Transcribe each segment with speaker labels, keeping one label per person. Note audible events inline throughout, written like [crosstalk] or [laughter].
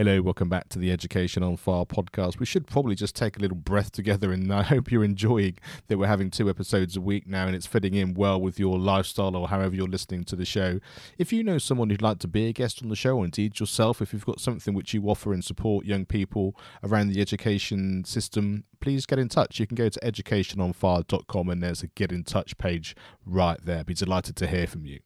Speaker 1: Hello, welcome back to the Education on Fire podcast. We should probably just take a little breath together, and I [laughs] hope you're enjoying that we're having two episodes a week now and it's fitting in well with your lifestyle or however you're listening to the show. If you know someone who'd like to be a guest on the show, or indeed yourself, if you've got something which you offer and support young people around the education system, please get in touch. You can go to educationonfire.com and there's a get in touch page right there. Be delighted to hear from you.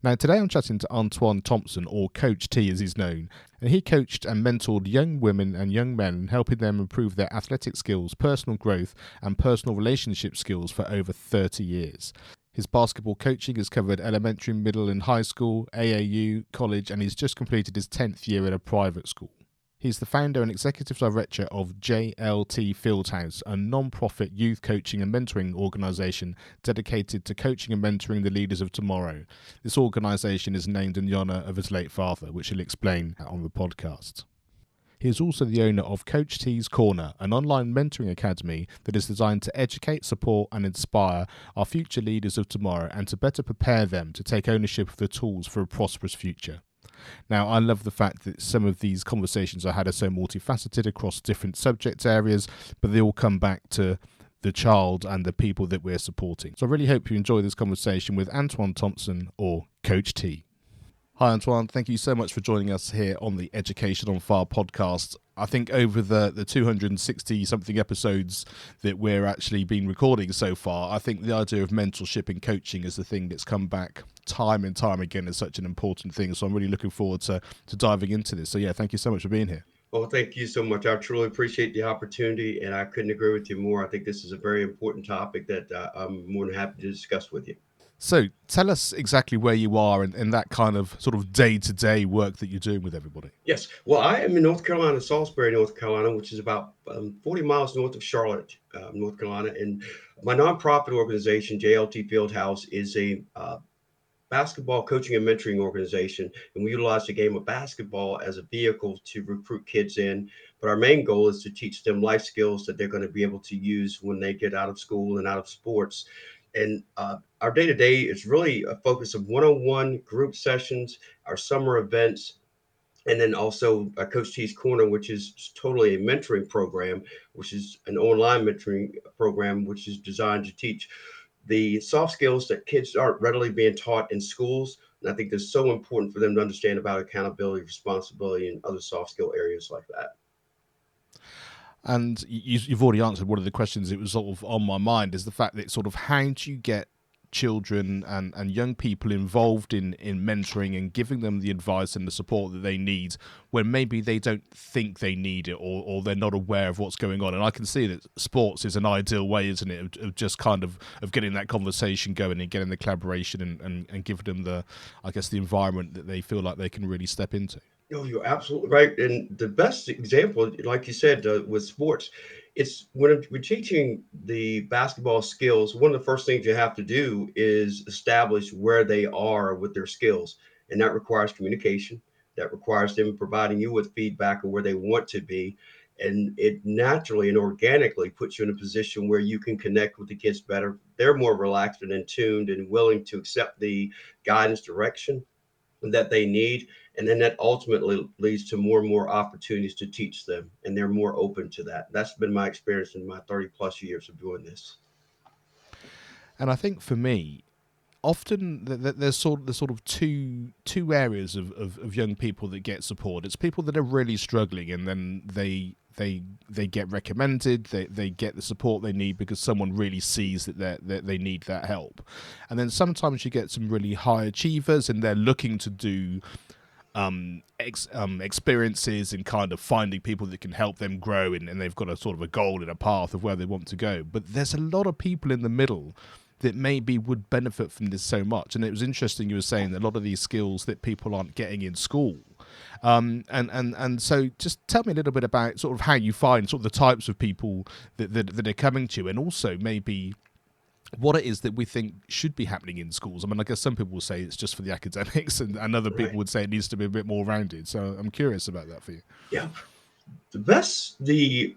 Speaker 1: Now, today I'm chatting to Antoine Thompson, or Coach T as he's known, and he coached and mentored young women and young men, helping them improve their athletic skills, personal growth, and personal relationship skills for over 30 years. His basketball coaching has covered elementary, middle, and high school, AAU, college, and he's just completed his 10th year at a private school. He's the founder and executive director of JLT Fieldhouse, a non profit youth coaching and mentoring organisation dedicated to coaching and mentoring the leaders of tomorrow. This organisation is named in the honour of his late father, which he'll explain on the podcast. He is also the owner of Coach T's Corner, an online mentoring academy that is designed to educate, support, and inspire our future leaders of tomorrow and to better prepare them to take ownership of the tools for a prosperous future. Now, I love the fact that some of these conversations I had are so multifaceted across different subject areas, but they all come back to the child and the people that we're supporting. So I really hope you enjoy this conversation with Antoine Thompson or Coach T. Hi, Antoine. Thank you so much for joining us here on the Education on Fire podcast. I think over the, the 260 something episodes that we're actually been recording so far, I think the idea of mentorship and coaching is the thing that's come back time and time again as such an important thing. So I'm really looking forward to, to diving into this. So, yeah, thank you so much for being here.
Speaker 2: Well, thank you so much. I truly appreciate the opportunity, and I couldn't agree with you more. I think this is a very important topic that uh, I'm more than happy to discuss with you.
Speaker 1: So tell us exactly where you are and, and that kind of sort of day to day work that you're doing with everybody.
Speaker 2: Yes. Well, I am in North Carolina, Salisbury, North Carolina, which is about um, 40 miles north of Charlotte, uh, North Carolina. And my nonprofit organization, JLT Fieldhouse, is a uh, basketball coaching and mentoring organization. And we utilize the game of basketball as a vehicle to recruit kids in. But our main goal is to teach them life skills that they're going to be able to use when they get out of school and out of sports and uh, our day to day is really a focus of one on one group sessions, our summer events, and then also a Coach T's Corner, which is totally a mentoring program, which is an online mentoring program, which is designed to teach the soft skills that kids aren't readily being taught in schools. And I think that's so important for them to understand about accountability, responsibility, and other soft skill areas like that.
Speaker 1: And you, have already answered one of the questions that was sort of on my mind is the fact that sort of how do you get children and, and young people involved in, in mentoring and giving them the advice and the support that they need when maybe they don't think they need it or, or they're not aware of what's going on. And I can see that sports is an ideal way, isn't it, of, of just kind of of getting that conversation going and getting the collaboration and, and, and giving them the, I guess, the environment that they feel like they can really step into.
Speaker 2: No, you're absolutely right. And the best example, like you said, uh, with sports, it's when we're teaching the basketball skills, one of the first things you have to do is establish where they are with their skills. And that requires communication, that requires them providing you with feedback of where they want to be. And it naturally and organically puts you in a position where you can connect with the kids better. They're more relaxed and in tuned and willing to accept the guidance, direction that they need and then that ultimately leads to more and more opportunities to teach them and they're more open to that. That's been my experience in my 30 plus years of doing this.
Speaker 1: And i think for me often there's sort of there's sort of two two areas of, of, of young people that get support. It's people that are really struggling and then they they they get recommended, they they get the support they need because someone really sees that they that they need that help, and then sometimes you get some really high achievers and they're looking to do um, ex, um, experiences and kind of finding people that can help them grow and, and they've got a sort of a goal and a path of where they want to go. But there's a lot of people in the middle that maybe would benefit from this so much. And it was interesting you were saying that a lot of these skills that people aren't getting in school. Um, and, and, and so just tell me a little bit about sort of how you find sort of the types of people that, that, that are coming to you and also maybe what it is that we think should be happening in schools. I mean, I guess some people will say it's just for the [laughs] academics, and, and other right. people would say it needs to be a bit more rounded. So I'm curious about that for you.
Speaker 2: Yeah, the best the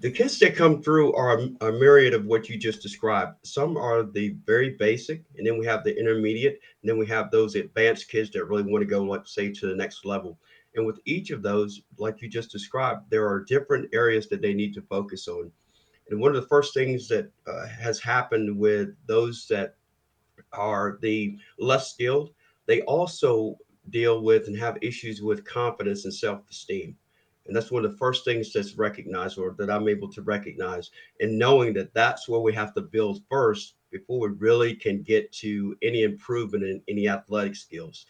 Speaker 2: the kids that come through are a, a myriad of what you just described. Some are the very basic, and then we have the intermediate, and then we have those advanced kids that really want to go, let's say, to the next level. And with each of those, like you just described, there are different areas that they need to focus on. And one of the first things that uh, has happened with those that are the less skilled, they also deal with and have issues with confidence and self esteem. And that's one of the first things that's recognized or that I'm able to recognize and knowing that that's where we have to build first before we really can get to any improvement in any athletic skills.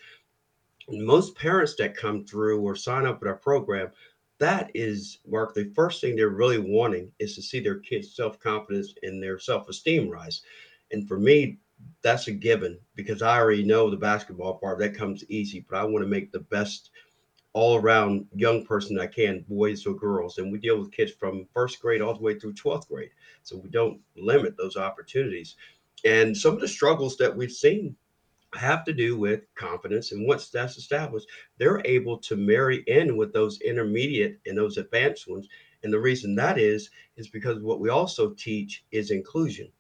Speaker 2: And most parents that come through or sign up with our program, that is mark the first thing they're really wanting is to see their kids self-confidence and their self-esteem rise. And for me that's a given because i already know the basketball part that comes easy but i want to make the best all around young person i can boys or girls and we deal with kids from first grade all the way through 12th grade so we don't limit those opportunities. And some of the struggles that we've seen have to do with confidence. And once that's established, they're able to marry in with those intermediate and those advanced ones. And the reason that is, is because what we also teach is inclusion.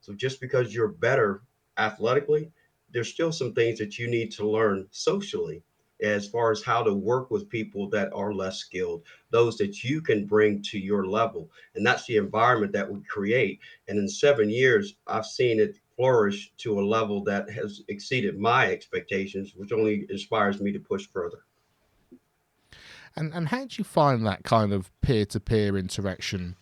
Speaker 2: So just because you're better athletically, there's still some things that you need to learn socially as far as how to work with people that are less skilled, those that you can bring to your level. And that's the environment that we create. And in seven years, I've seen it flourish to a level that has exceeded my expectations, which only inspires me to push further.
Speaker 1: And and how do you find that kind of peer to peer interaction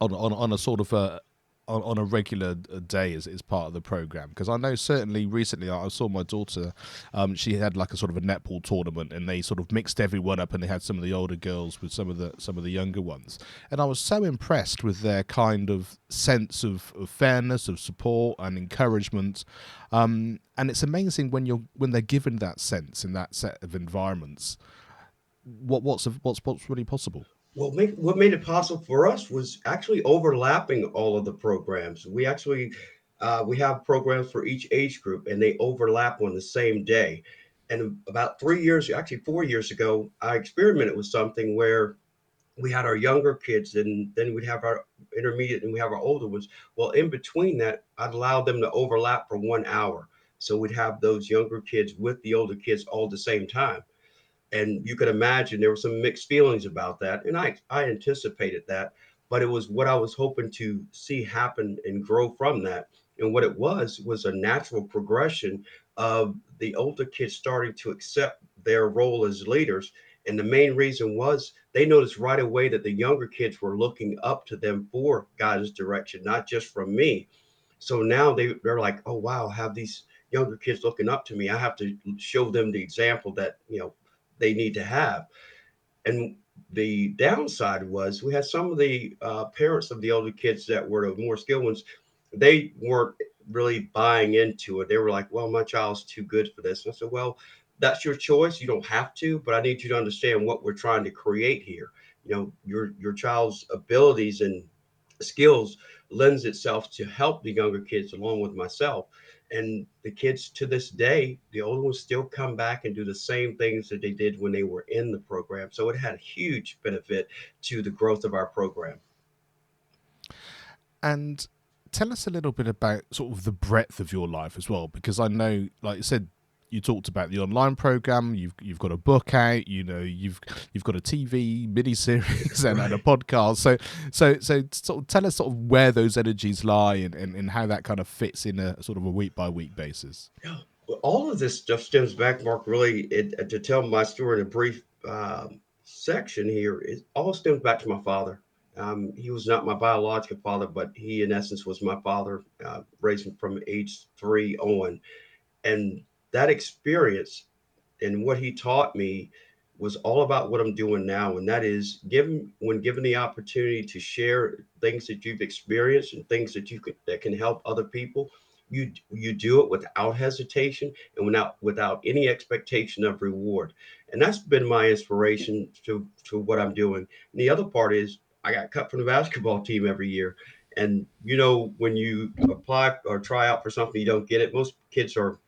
Speaker 1: on, on on a sort of a on, on a regular uh, day as, part of the program. Because I know certainly recently I saw my daughter um, she had like a sort of a netball tournament and they sort of mixed everyone up and they had some of the older girls with some of the some of the younger ones. And I was so impressed with their kind of sense of, of fairness of support and encouragement. Um, and it's amazing when you're when they're given that sense in that set of environments what what's what's what's really possible
Speaker 2: well, make, what made it possible for us was actually overlapping all of the programs. We actually uh, we have programs for each age group, and they overlap on the same day. And about three years, actually four years ago, I experimented with something where we had our younger kids, and then we'd have our intermediate, and we have our older ones. Well, in between that, I'd allow them to overlap for one hour, so we'd have those younger kids with the older kids all at the same time and you could imagine there were some mixed feelings about that and i i anticipated that but it was what i was hoping to see happen and grow from that. And what it was was a natural progression of the older kids starting to accept their role as leaders and the main reason was they noticed right away that the younger kids were looking up to them for guidance direction not just from me. So now they, they're like oh wow have these younger kids looking up to me. I have to show them the example that you know they need to have. And the downside was we had some of the uh, parents of the older kids that were the more skilled ones, they weren't really buying into it. They were like, well, my child's too good for this. And I said, well, that's your choice. You don't have to, but I need you to understand what we're trying to create here. You know, your your child's abilities and skills lends itself to help the younger kids along with myself and the kids to this day the older ones still come back and do the same things that they did when they were in the program. So it had a huge benefit to the growth of our program.
Speaker 1: And tell us a little bit about sort of the breadth of your life as well because i know like you said you talked about the online program. You've you've got a book out. You know you've you've got a TV mini series [laughs] and, and, a podcast. So so so sort of tell us sort of where those energies lie and, and, and how that kind of fits in a sort of a week by week basis.
Speaker 2: Yeah, all of this stuff stems back, Mark. Really, it, to tell my story in a brief um, section here is all stems back to my father. Um, he was not my biological father, but he, in essence, was my father, uh, raised from age three on. And that experience and what he taught me was all about what I'm doing now, and that is given when given the opportunity to share things that you've experienced and things that you can that can help other people. You you do it without hesitation and without without any expectation of reward, and that's been my inspiration to to what I'm doing. And the other part is I got cut from the [laughs] basketball team every year, and you know when you apply or try out for something you don't get it, most kids are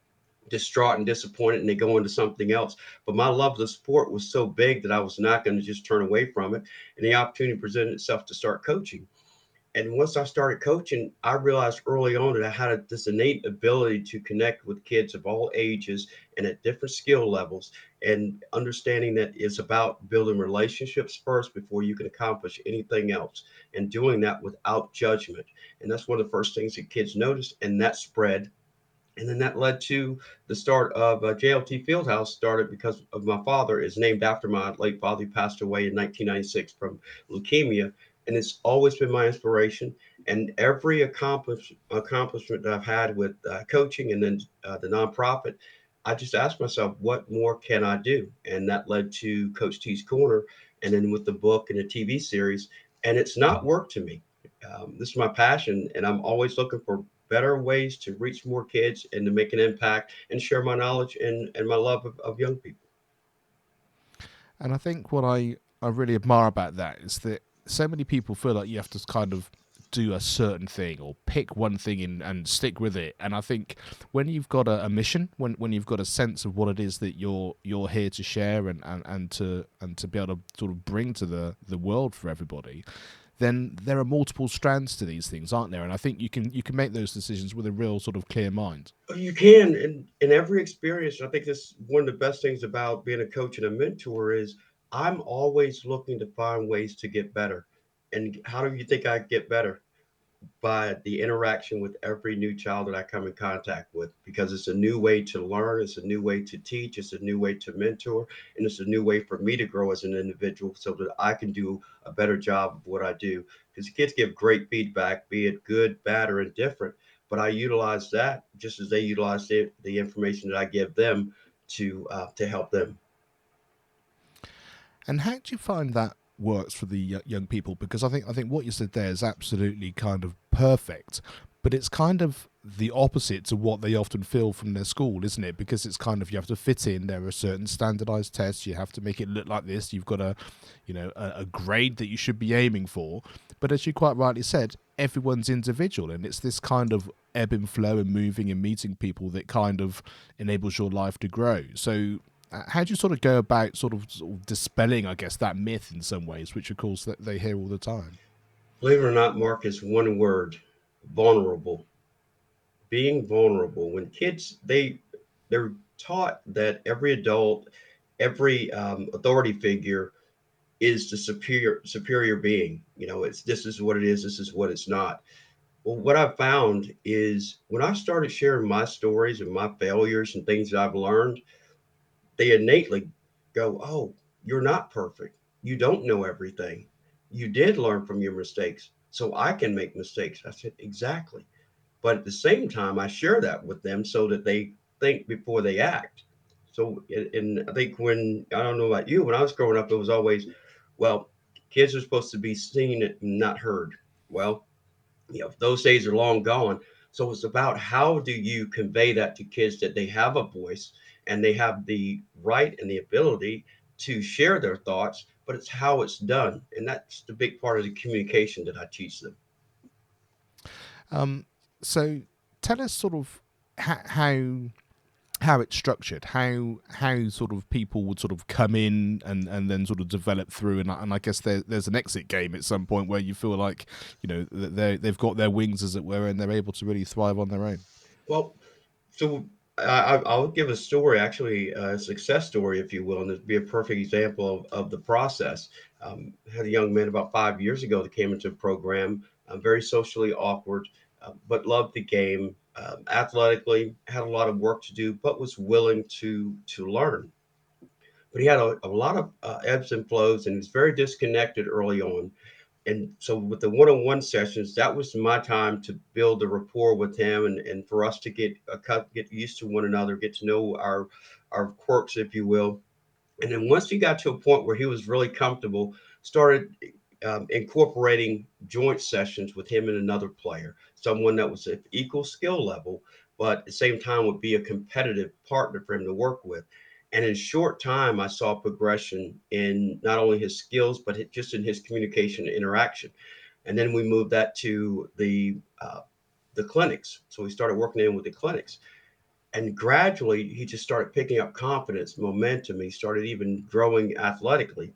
Speaker 2: distraught and disappointed and they go into something else. But my love of the sport was so big that I was not going to just turn away from it. And the opportunity presented itself to start coaching. And once I started coaching, I realized early on that I had this innate ability to connect with kids of all ages and at different skill levels, and understanding that it's about building relationships first before you can accomplish anything else, and doing that without judgment. And that's one of the first things that kids noticed, and that spread and then that led to the start of uh, JLT Fieldhouse started because of my father is named after my late father who passed away in 1996 from leukemia. And it's always been my inspiration. And every accomplish, accomplishment that I've had with uh, coaching and then uh, the nonprofit I just asked myself what more can I do? And that led to Coach T's Corner and then with the book and the TV series. And it's not work to me. Um, this is my passion and I'm always looking for better ways to reach more kids and to make an impact and share my knowledge and, and my love of, of young people.
Speaker 1: And I think what I, I really admire about that is that so many people feel like you have to kind of do a certain thing or pick one thing in and stick with it. And I think when you've got a, a, mission, when when you've got a sense of what it is that you're you're here to share and, and, and to and to be able to sort of bring to the, the world for everybody, then there are multiple strands to these things, aren't there? And I think you can you can make those decisions with a real sort of clear mind.
Speaker 2: You can, and in every experience, I think this one of the best things about being a coach and a mentor is I'm always looking to find ways to get better. And how do you think I get better? By the interaction with every new child that I come in contact with because it's a new way to learn, it's a new way to teach, it's a new way to mentor, and it's a new way for me to grow as an individual so that I can do a better job of what I do. Because kids give great feedback, be it good, bad, or indifferent. But I utilize that just as they utilize the, the information that I give them to uh, to help them.
Speaker 1: And how do you find that works for the young people because I think I think what you said there is absolutely kind of perfect, but it's kind of the opposite to what they often feel from their school, isn't it? Because it's kind of you have to fit in. There are certain standardized tests. You have to make it look like this. You've got a, you know, a, a grade that you should be aiming for. But as you quite rightly said, everyone's individual, and it's this kind of ebb and flow and moving and meeting people that kind of enables your life to grow. So how do you sort of go about sort of, sort of, dispelling, I guess, that myth in some ways, which of course that they hear all the time?
Speaker 2: Believe it or not, Mark is one word: vulnerable. Being vulnerable. When kids they they're taught that every adult, every um, authority figure is the superior superior being. You know, it's this is what it is. This is what it's not. Well, what I've found is when I started sharing my stories and my failures and things that I've learned they innately go, Oh, you're not perfect. You don't know everything. You did learn from your mistakes. So I can make mistakes. I said, Exactly. But at the same time, I share that with them so that they think before they act. So, and I think when I don't know about you, when I was growing up, it was always, well, kids are supposed to be seen and not heard. Well, you know, those days are long gone. So it's about how do you convey that to kids that they have a voice and they have the right and the ability to share their thoughts, but it's how it's done. And that's the big part of the communication that I teach them.
Speaker 1: Um, so tell us sort of how how it's structured, how how sort of people would sort of come in and, and then sort of develop through, and, and I guess there, there's an exit game at some point where you feel like you know they they've got their wings as it were, and they're able to really thrive on their own.
Speaker 2: Well, so I, will give a story, actually a success story, if you will, and it'd be a perfect example of, of the process. Um, had a young man about five years ago that came into a program, uh, very socially awkward, uh, but loved the game, um, athletically, had a lot of work to do, but was willing to to learn. but he had a, a lot of uh, ebbs and flows and he was very disconnected early on and so with the one-on-one sessions that was my time to build a rapport with him and, and for us to get a get used to one another get to know our our quirks if you will. And then once he got to a point where he was really comfortable started um, incorporating joint sessions with him and another player someone that was at equal skill level but at the same time would be a competitive partner for him to work with and in short time, I saw progression in not only his skills, but just in his communication and interaction. And then we moved that to the uh, the clinics. So we started working in with the clinics. And gradually, he just started picking up confidence, momentum. He started even growing athletically.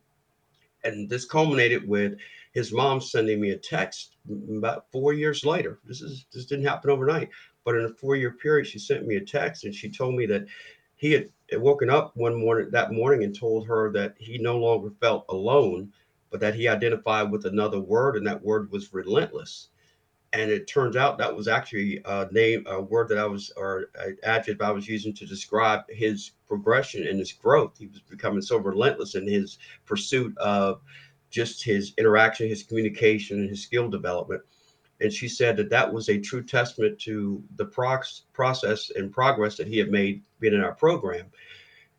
Speaker 2: And this culminated with his mom sending me a text about four years later. This is this didn't happen overnight, but in a four year period, she sent me a text and she told me that he had woken up one morning that morning and told her that he no longer felt alone, but that he identified with another word, and that word was relentless. And it turns out that was actually a name, a word that I was, or an adjective I was using to describe his progression and his growth. He was becoming so relentless in his pursuit of just his interaction, his communication, and his skill development and she said that that was a true testament to the process and progress that he had made being in our program.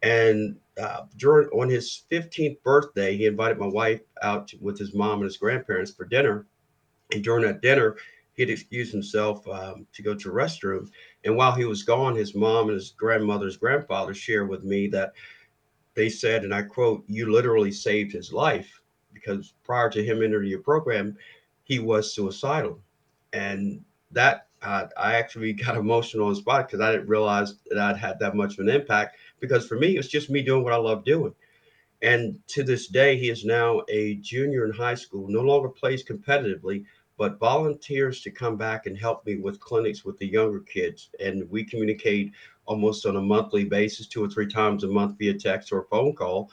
Speaker 2: And uh, during on his 15th birthday, he invited my wife out with his mom and his grandparents for dinner. And during that dinner, he had excused himself um, to go to a restroom. And while he was gone, his mom and his grandmother's grandfather shared with me that they said, and I quote, "You literally saved his life." Because prior to him entering your program, he was suicidal and that uh, I actually [laughs] got emotional on the spot because I didn't realize that I'd had that much of an impact. Because for me, it's just me doing what I love doing. And to this day, he is now a junior in high school, no longer plays competitively, but volunteers to come back and help me with clinics with the younger kids. And we communicate almost on a monthly basis, two or three times a month via text or phone call.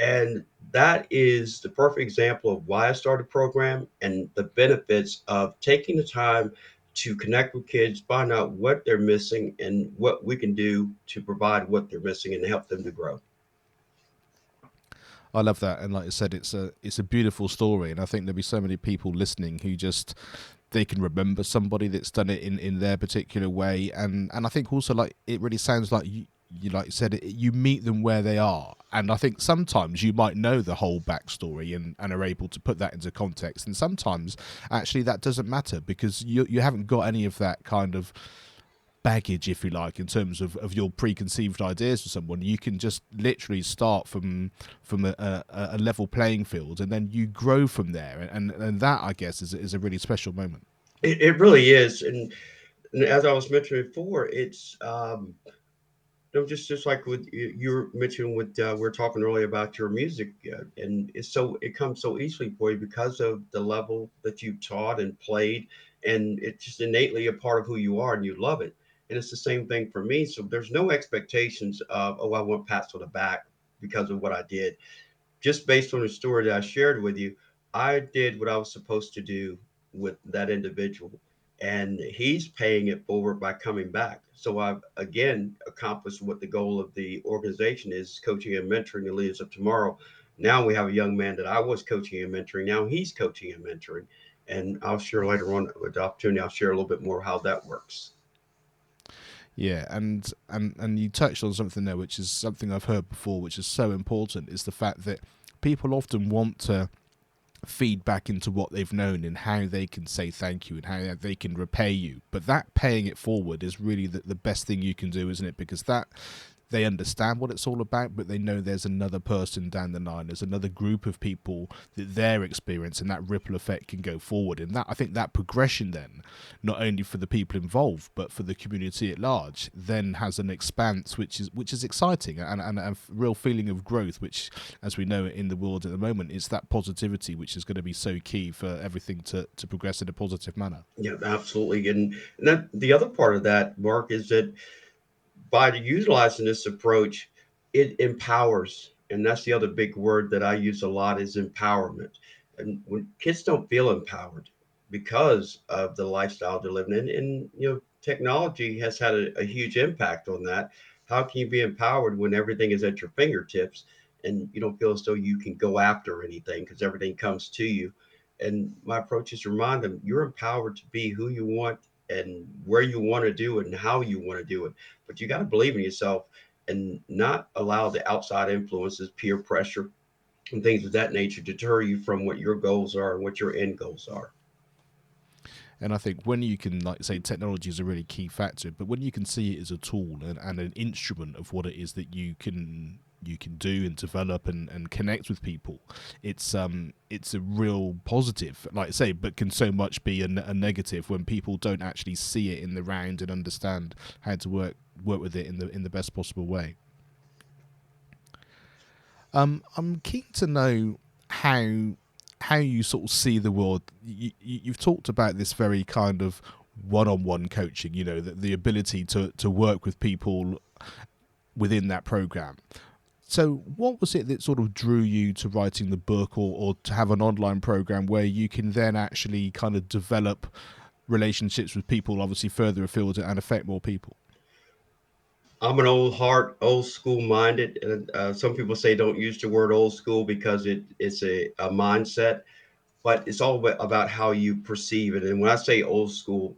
Speaker 2: And that is the perfect example of why I started the program and the benefits of taking the time to connect with kids, find out what they're missing and what we can do to provide what they're missing and help them to grow.
Speaker 1: I love that, and like I said, it's a it's a beautiful story, and I think there'll be so many people listening who just they can remember somebody that's done it in, in their particular way, and and I think also like it really sounds like you, you like you said, you meet them where they are. And I think sometimes you might know the whole backstory and, and are able to put that into context. And sometimes actually that doesn't matter because you you haven't got any of that kind of baggage, if you like, in terms of, of your preconceived ideas for someone. You can just literally start from from a, a, a level playing field and then you grow from there. And and that I guess is is a really special moment.
Speaker 2: It, it really is. And, and as I was mentioning before, it's um, no, just just like with you were mentioning with uh, we are talking earlier about your music, uh, and it's so it comes so easily for you because of the level that you've taught and played, and it's just innately a part of who you are, and you love it. And it's the same thing for me. So there's no expectations of oh I want pats on the back because of what I did. Just based on the story that I shared with you, I did what I was supposed to do with that individual and he's paying it forward by coming back. So I've again accomplished what the goal of the organization is coaching and mentoring the leaders of tomorrow. Now we have a young man that I was coaching and mentoring. Now he's coaching and mentoring. And I'll share later on with the opportunity, I'll share a little bit more how that works.
Speaker 1: Yeah, and, and and you touched on something there, which is something I've heard before, which is so important, is the fact that people often want to feedback into what they've known and how they can say thank you and how they can repay you. But that paying it forward is really the, the best thing you can do, isn't it? Because that they understand what it's all about, but they know there's another person down the line. There's another group of people that their experience and that ripple effect can go forward. And that I think that progression then, not only for the people involved but for the community at large, then has an expanse which is which is exciting and, and a real feeling of growth, which, as we know in the world at the moment, is that positivity which is going to be so key for everything to, to progress in a positive manner.
Speaker 2: Yeah, absolutely. And, that, the other part of that, Mark, is that by utilizing this approach, it empowers. And that's the other big word that I use a lot is empowerment. And when kids don't feel empowered because of the lifestyle they're living in, and you know, technology has had a, a huge impact on that. How can you be empowered when everything is at your fingertips? and you don't feel as though you can go after anything because everything comes to you. And my approach is to remind them you're empowered to be who you want and where you want to do it and how you want to do it. But you got to believe in yourself and not allow the outside influences, peer pressure, and things of that nature deter you from what your goals are and what your end goals are.
Speaker 1: And I think when you can, like say, technology is a really key factor, but when you can see it as a tool and, and an instrument of what it is that you can you can do and develop and, and connect with people it's um it's a real positive like I say but can so much be a, a negative when people don't actually see it in the round and understand how to work work with it in the in the best possible way um i'm keen to know how how you sort of see the world. You, you've talked about this very kind of one-on-one coaching. You know, the, the ability to to work with people within that program. So, what was it that sort of drew you to writing the book, or, or to have an online program where you can then actually kind of develop relationships with people, obviously further afield, and affect more people?
Speaker 2: I'm an old heart, old school minded. Uh, some people say don't use the word old school because it, it's a, a mindset, but it's all about how you perceive it. And when I say old school,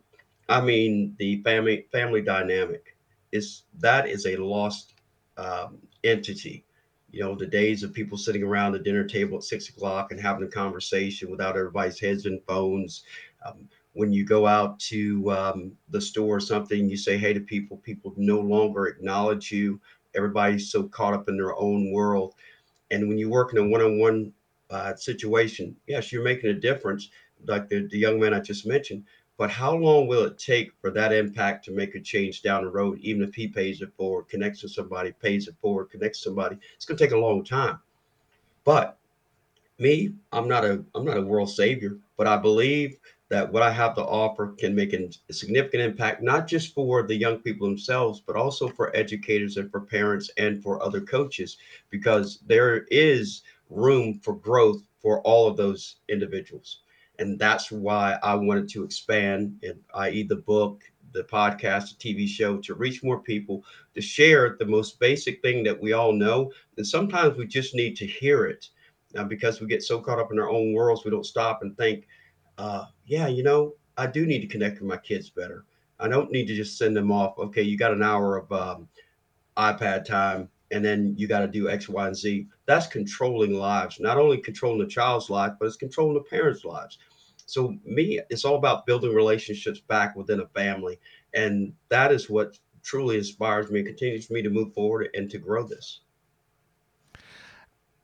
Speaker 2: I mean the family family dynamic. Is that is a lost um, entity. You know, the days of people sitting around the dinner table at six o'clock and having a conversation without everybody's heads in phones. Um, when you go out to um, the store or something, you say hey to people, people no longer acknowledge you. Everybody's so caught up in their own world. And when you work in a one on one situation, yes, you're making a difference, like the, the young man I just mentioned. But how long will it take for that impact to make a change down the road, even if he pays it forward, connects to somebody, pays it forward, connects somebody? It's going to take a long time. But me, I'm not a I'm not a world savior, but I believe that what I have to offer can make a significant impact, not just for the young people themselves, but also for educators and for parents and for other coaches, because there is room for growth for all of those individuals. And that's why I wanted to expand, i.e., the book, the podcast, the TV show, to reach more people, to share the most basic thing that we all know. And sometimes we just need to hear it. Now, because we get so caught up in our own worlds, we don't stop and think, uh, yeah, you know, I do need to connect with my kids better. I don't need to just send them off. Okay, you got an hour of um, iPad time, and then you got to do X, Y, and Z. That's controlling lives. Not only controlling the child's life, but it's controlling the parents' lives. So me, it's all about building relationships back within a family, and that is what truly inspires me and continues me to move forward and to grow this.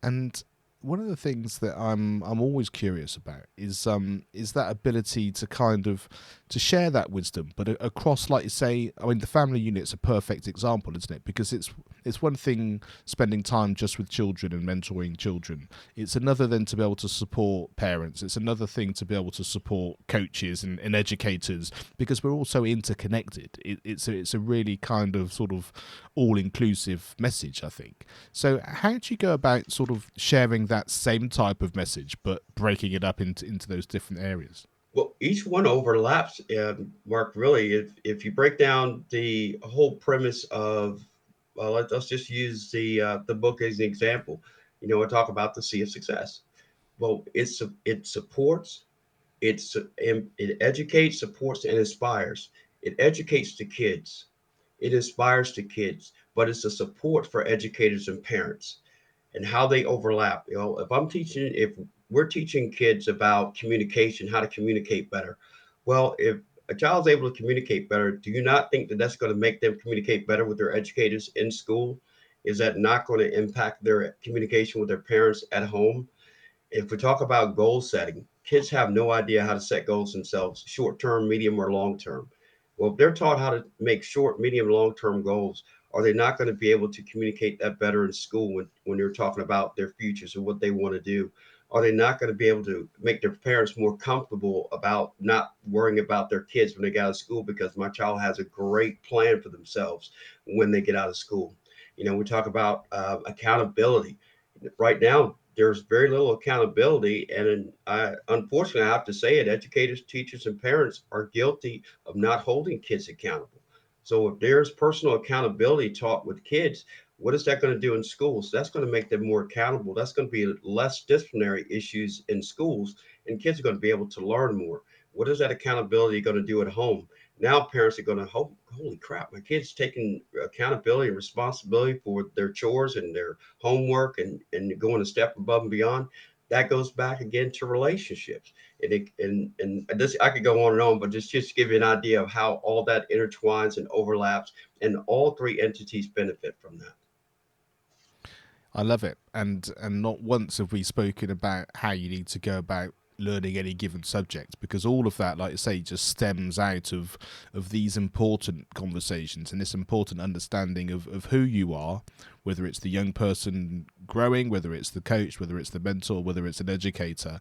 Speaker 1: And one of the things that I'm I'm always curious about is um is that ability to kind of to share that wisdom, but across like you say, I mean the family unit's a perfect example, isn't it? Because it's it's one thing spending time just with children and mentoring children. It's another then to be able to support parents. It's another thing to be able to support coaches and, and educators because we're all so interconnected. It, it's a, it's a really kind of sort of all inclusive message, I think. So how do you go about sort of sharing that same type of message, but breaking it up into into those different areas?
Speaker 2: Well, each one overlaps, um, Mark. Really, if if you break down the whole premise of, well, let, us just use the uh, the book as an example. You know, I talk about the sea of success. Well, it's it supports, it's it educates, supports, and inspires. It educates the kids, it inspires the kids, but it's a support for educators and parents and how they overlap. You know, if I'm teaching, if we're teaching kids about communication, how to communicate better. Well, if a child's able to communicate better, do you not think that that's going to make them communicate better with their educators in school? Is that not going to impact their communication with their parents at home? If we talk about goal setting, kids have no idea how to set goals themselves, short term, medium, or long term. Well, if they're taught how to make short, medium, long term goals, are they not going to be able to communicate that better in school when, when they're talking about their futures and what they want to do? Are they not going to be able to make their parents more comfortable about not worrying about their kids when they get out of school because my child has a great plan for themselves when they get out of school? You know, we talk about uh, accountability. Right now, there's very little accountability. And I, unfortunately, I have to say it educators, teachers, and parents are guilty of not holding kids accountable. So if there's personal accountability taught with kids, What is that going to do in schools? That's going to make them more accountable. That's going to be less disciplinary issues in schools, and kids are going to be able to learn more. What is that accountability going to do at home? Now parents are going to hope, holy crap, my kid's taking accountability and responsibility for their chores and their homework and, and going a step above and beyond. That goes back again to relationships. And, it, and, and this, I could go on and on, but just, just give you an idea of how all that intertwines and overlaps and all three entities benefit from that.
Speaker 1: I love it, and and not once have we spoken about how you need to go about learning any given subject because all of that like I say just stems out of of these important conversations and this important understanding of, of who you are whether it's the young person growing whether it's the coach whether it's the mentor whether it's an educator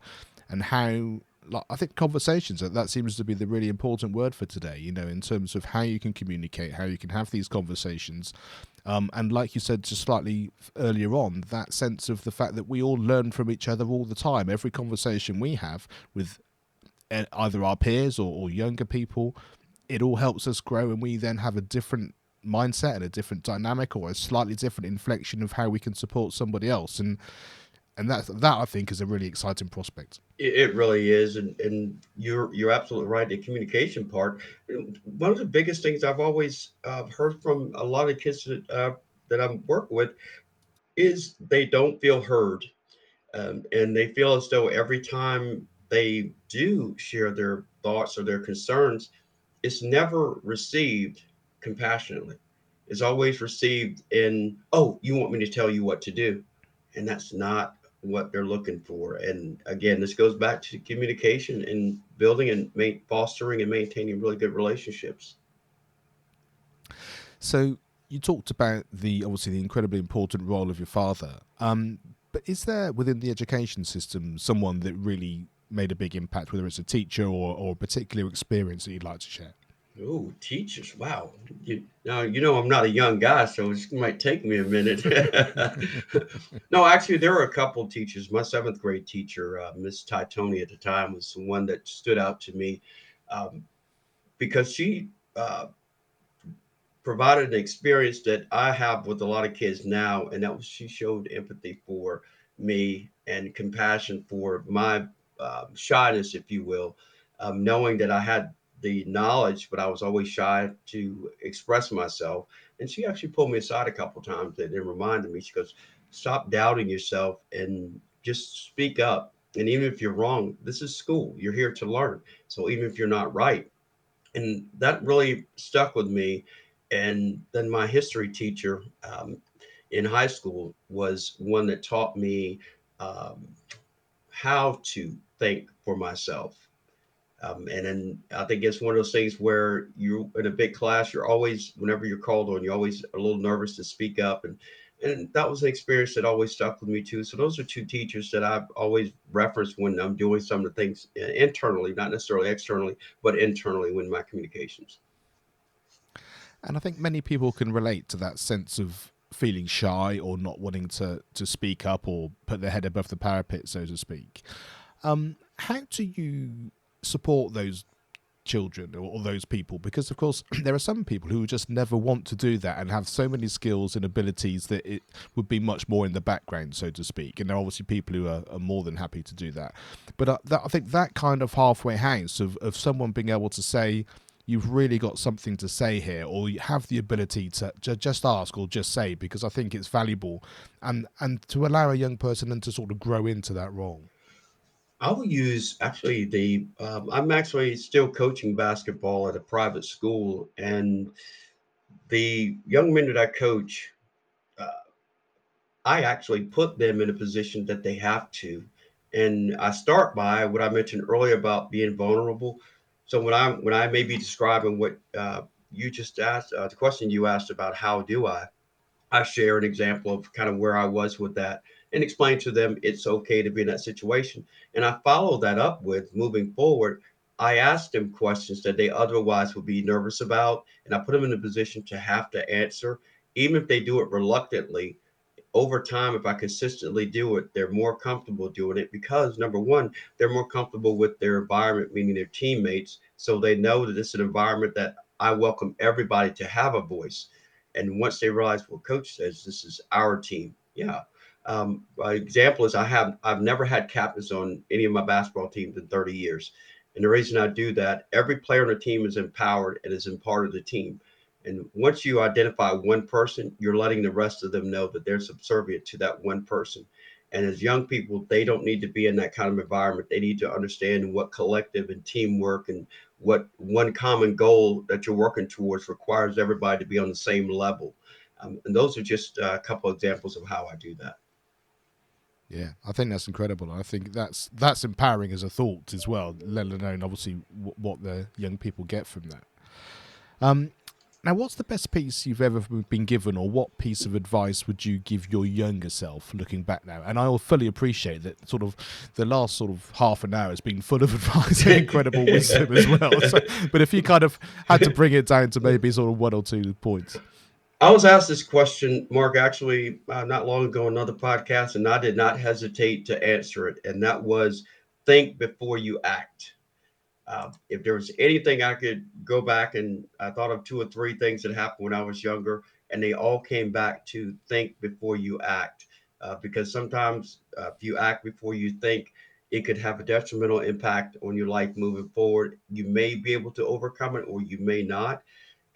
Speaker 1: and how like, I think conversations that seems to be the really important word for today. You know, in terms of how you can communicate, how you can have these conversations, um, and like you said just slightly earlier on, that sense of the fact that we all learn from each other all the time. Every conversation we have with eh, either our peers or, or younger people, it all helps us grow, and we then have a different mindset and a different dynamic or a slightly different inflection of how we can support somebody else and and that that I think is a really exciting prospect.
Speaker 2: It really is, and and you're you're absolutely right. The communication part, one of the biggest things I've always uh, heard from a lot of kids that uh, that I'm working with is they don't feel heard, um, and they feel as though every time they do share their thoughts or their concerns, it's never received compassionately. It's always received in, oh, you want me to tell you what to do, and that's not what they're looking for. And again, this goes back to communication and building and ma- fostering and maintaining really good relationships.
Speaker 1: So you talked about the obviously the incredibly important role of your father. Um, but is there within the education system someone that really made a big impact, whether it's a teacher or, or a particular experience that you'd like to share?
Speaker 2: Oh, teachers! Wow. You, now you know I'm not a young guy, so it might take me a minute. [laughs] no, actually, there were a couple teachers. My seventh grade teacher, uh, Miss Titoni at the time, was the one that stood out to me um, because she uh, provided an experience that I have with a lot of kids now, and that was she showed empathy for me and compassion for my uh, shyness, if you will, um, knowing that I had the knowledge, but I was always shy to express myself. And she actually pulled me aside a couple times and reminded me. She goes, "Stop doubting yourself and just speak up. And even if you're wrong, this is school. You're here to learn. So even if you're not right." And that really stuck with me. And then my history teacher um, in high school was one that taught me um, how to think for myself um, and then I think it's one of those things where you in a big class, you're always, whenever you're called on, you're always a little nervous to speak up. And and that was an experience that always stuck with me too. So those are two teachers that I've always referenced when I'm doing some of the things uh, internally, not necessarily externally, but internally when my communications.
Speaker 1: And I think many people can relate to that sense of feeling shy or not wanting to to speak up or put their head above the parapet, so to speak. Um, how do you support those children or, those people because of course [clears throat] there are some people who just never want to do that and have so many skills and abilities that it would be much more in the background so to speak. And there are obviously people who are, are more than happy to do that. But uh, that, i think that kind of halfway house of, of someone being able to say you've really got something to say here or you have the ability to, just ask or just say because i think it's valuable and and to allow a young person and to sort of grow into that role
Speaker 2: I will use actually the. Um, I'm actually still coaching basketball at a private school, and the young men that I coach, uh, I actually put them in a position that they have to, and I start by what I mentioned earlier about being vulnerable. So when I when I may be describing what uh, you just asked, uh, the question you asked about how do I, I share an example of kind of where I was with that and explain to them it's okay to be in that situation. And I follow that up with moving forward. I ask them questions that they otherwise would be nervous about, and I put them in a position to have to answer, even if they do it reluctantly. Over time, if I consistently do it, they're more comfortable doing it because number one, they're more comfortable with their environment, meaning their teammates. So they know that it's an environment that I welcome everybody to have a voice And once they realize, well, coach says this is our team. Yeah. Um, my example is I have I've never had captains on any of my basketball teams in 30 years. And the reason I do that, every player on the team is empowered and is in part of the team. And once you identify one person, you're letting the rest of them know that they're subservient to that one person. And as young people, they don't need to be in that kind of environment. They need to understand what collective and teamwork and what one common goal that you're working towards requires everybody to be on the same level. Um, and those are just a couple examples of how I do that.
Speaker 1: Yeah, I think that's incredible. I think that's that's empowering as a thought as well. Let alone obviously w- what the young people get from that. Um, now, what's the best piece you've ever been given, or what piece of advice would you give your younger self looking back now? And I will fully appreciate that sort of the last sort of half an hour has been full of [laughs] advice and incredible wisdom as well. [laughs] So, but if you kind of had to bring it down to maybe sort of one or two points.
Speaker 2: I was asked this question, Mark, actually uh, not long ago, another podcast, and I did not hesitate to answer it. And that was think before you act. Uh, if there was anything I could go back and I thought of two or three things that happened when I was younger, and they all came back to think before you act. Uh, because sometimes uh, if you act before you think, it could have a detrimental impact on your life moving forward. You may be able to overcome it, or you may not.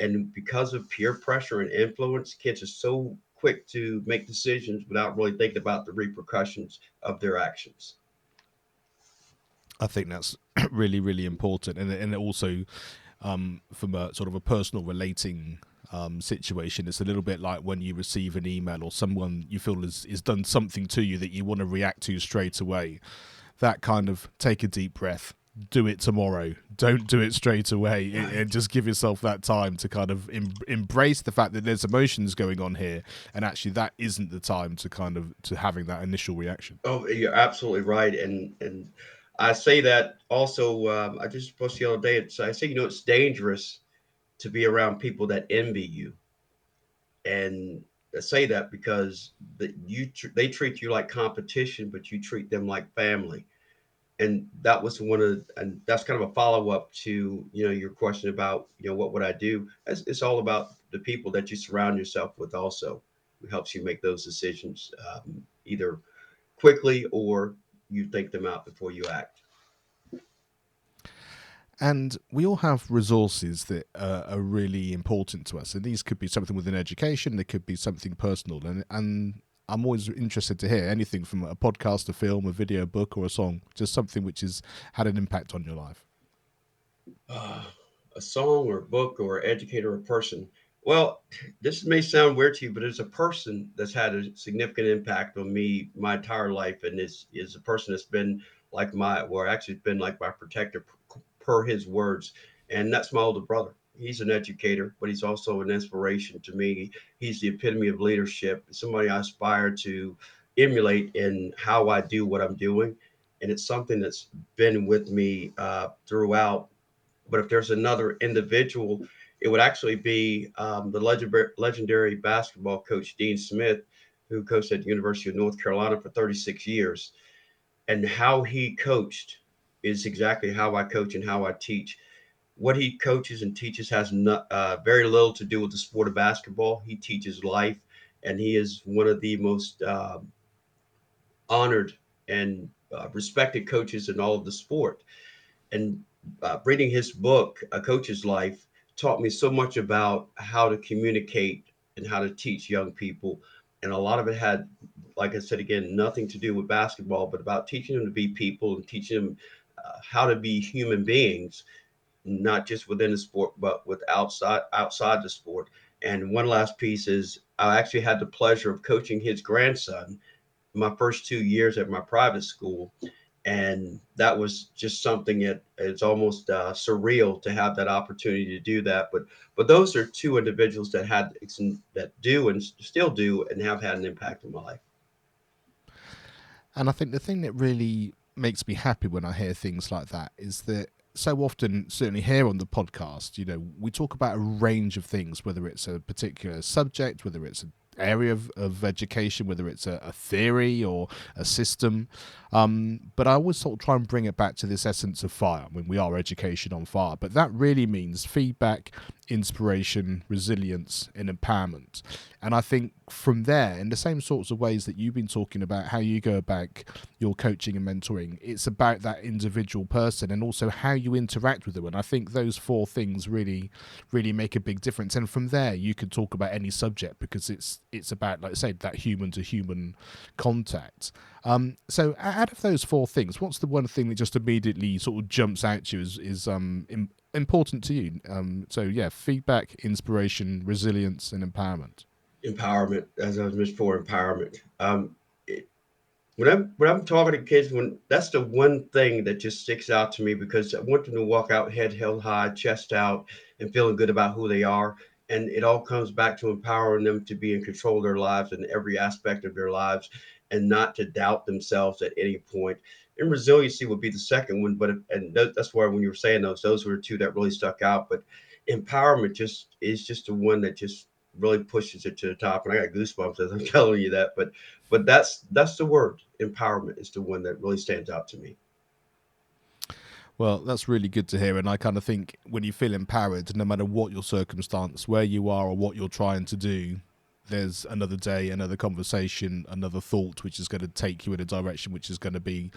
Speaker 2: And because of peer pressure and influence, kids are so quick to make decisions without really thinking about the repercussions of their actions.
Speaker 1: I think that's [clears throat] really, really important, and and also um, from a sort of a personal relating um, situation, it's a little bit like when you receive an email or someone you feel has, has done something to you that you want to react to straight away. That kind of take a deep breath, do it tomorrow. Don't do it straight away, and just give yourself that time to kind of em- embrace the fact that there's emotions going on here, and actually that isn't the time to kind of to having that initial reaction.
Speaker 2: Oh, you're absolutely right, and and I say that also. Um, I just posted the other day. It's, I say, you know, it's dangerous to be around people that envy you, and I say that because that you tr- they treat you like competition, but you treat them like family. And that was one of, and that's kind of a follow up to you know your question about you know what would I do? It's, it's all about the people that you surround yourself with. Also, who helps you make those decisions um, either quickly or you think them out before you act.
Speaker 1: And we all have resources that uh, are really important to us, and these could be something within education. They could be something personal, and and I'm always interested to hear anything from a podcast, a film, a video, a book, or a song, just something which has had an impact on your life.
Speaker 2: Uh, a song or a book or educator or person. Well, this may sound weird to you, but it's a person that's had a significant impact on me my entire life, and is is a person that's been like my, well, actually, been like my protector per his words. And that's my older brother. He's an educator, but he's also an inspiration to me. He's the epitome of leadership, somebody I aspire to emulate in how I do what I'm doing. And it's something that's been with me uh, throughout. But if there's another individual, it would actually be um, the legendary, legendary basketball coach, Dean Smith, who coached at the University of North Carolina for 36 years. And how he coached is exactly how I coach and how I teach. What he coaches and teaches has not, uh, very little to do with the sport of basketball. He teaches life, and he is one of the most uh, honored and uh, respected coaches in all of the sport. And uh, reading his book, A Coach's Life, taught me so much about how to communicate and how to teach young people. And a lot of it had, like I said again, nothing to do with basketball, but about teaching them to be people and teaching them uh, how to be human beings, not just within the sport, but with outside outside the sport. And one last piece is I actually had the pleasure of coaching his grandson my first two years at my private school. And that was just something that it's almost uh, surreal to have that opportunity to do that. But but those are two individuals that had that do and still do and have had an impact in my life.
Speaker 1: And I think the thing that really makes me happy when I hear things like that is that so often, certainly here on the podcast, you know, we talk about a range of things, whether it's a particular subject, whether it's an area of, of education, whether it's a, a theory or a system. Um, but I always sort of try and bring it back to this essence of fire. I mean, we are education on fire, but that really means feedback, inspiration, resilience, and empowerment. And I think from there, in the same sorts of ways that you've been talking about how you go about your coaching and mentoring, it's about that individual person and also how you interact with them. And I think those four things really, really make a big difference. And from there, you can talk about any subject because it's it's about, like I said, that human to human contact. Um, so out of those four things, what's the one thing that just immediately sort of jumps out to you is, is um, Im- important to you? Um, so yeah, feedback, inspiration, resilience, and empowerment.
Speaker 2: Empowerment, as I was mentioned before, empowerment. Um, it, when I'm when I'm talking to kids, when that's the one thing that just sticks out to me because I want them to walk out head held high, chest out, and feeling good about who they are. And it all comes back to empowering them to be in control of their lives and every aspect of their lives and not to doubt themselves at any point. And resiliency would be the second one, but and that's why when you were saying those, those were two that really stuck out. But empowerment just is just the one that just really pushes it to the top. And I got goosebumps as I'm [laughs] telling you that. But but that's that's the word. Empowerment is the one that really stands out to me.
Speaker 1: Well, that's really good to hear. And I kind of think when you feel empowered, no matter what your circumstance, where you are, or what you're trying to do, there's another day, another conversation, another thought, which is going to take you in a direction which is going to be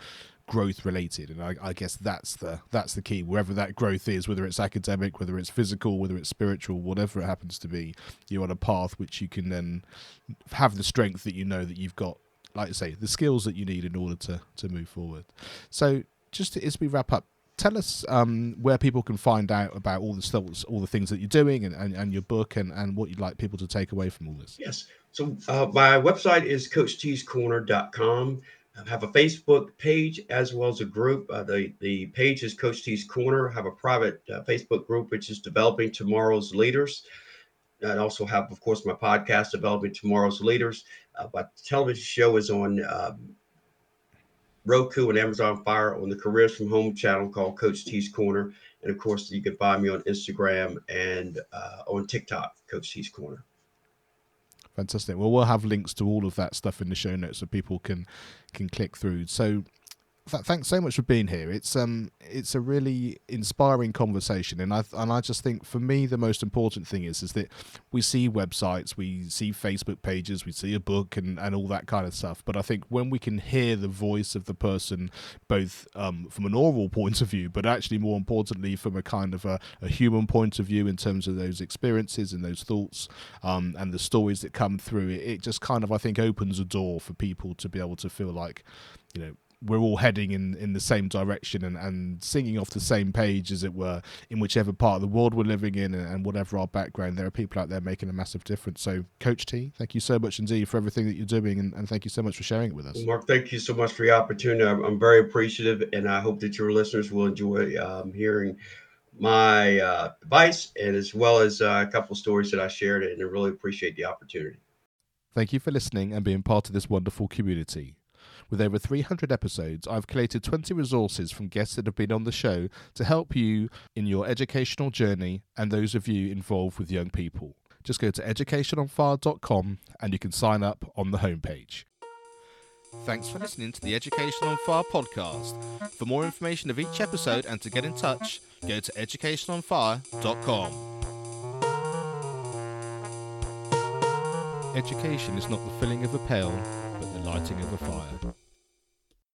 Speaker 1: growth related. And I, I, guess that's the that's the key. Wherever that growth is, whether it's academic, whether it's physical, whether it's spiritual, whatever it happens to be, you're on a path which you can then have the strength that you know that you've got, like I say, the skills that you need in order to to move forward. So just to, as we wrap up, tell us um, where people can find out about all the stuff, all the things that you're doing, and, and, and, your book, and, and what you'd like people to take away from all this.
Speaker 2: Yes. So uh, my website is CoachTeesCorner.com. I have a Facebook page as well as a group. Uh, the the page is Coach T's Corner. I have a private uh, Facebook group which is developing tomorrow's leaders. I also have, of course, my podcast, Developing Tomorrow's Leaders. Uh, my television show is on um, Roku and Amazon Fire on the Careers from Home channel called Coach T's Corner. And of course, you can find me on Instagram and uh, on TikTok, Coach T's Corner.
Speaker 1: Fantastic. Well, we'll have links to all of that stuff in the show notes so people can can click through. So th- thanks so much for being here. It's um it's a really inspiring conversation, and I and I just think for me the most important thing is is that we see websites, we see Facebook pages, we see a book, and and all that kind of stuff. But I think when we can hear the voice of the person, both um, from an oral point of view, but actually more importantly from a kind of a, a human point of view in terms of those experiences and those thoughts um, and the stories that come through, it, it just kind of I think opens a door for people to be able to feel like you know we're all heading in, in the same direction and, and singing off the same page, as it were, in whichever part of the world we're living in and, and, whatever our background. There are people out there making a massive difference. So, Coach T, thank you so much indeed for everything that you're doing, and, and thank you so much for sharing it with us.
Speaker 2: Mark, thank you so much for the opportunity. I'm, I'm very appreciative, and I hope that your listeners will enjoy um, hearing my uh, advice and as well as uh, a couple stories that I shared, and I really appreciate the opportunity.
Speaker 1: Thank you for listening and being part of this wonderful community. With over 300 episodes, I've collated 20 resources from guests that have been on the show to help you in your educational journey and those of you involved with young people. Just go to educationonfire.com and you can sign up on the homepage. Thanks for listening to the Education on Fire podcast. For more information of each episode and to get in touch, go to educationonfire.com. Education is not the filling of a pail, but the lighting of a fire.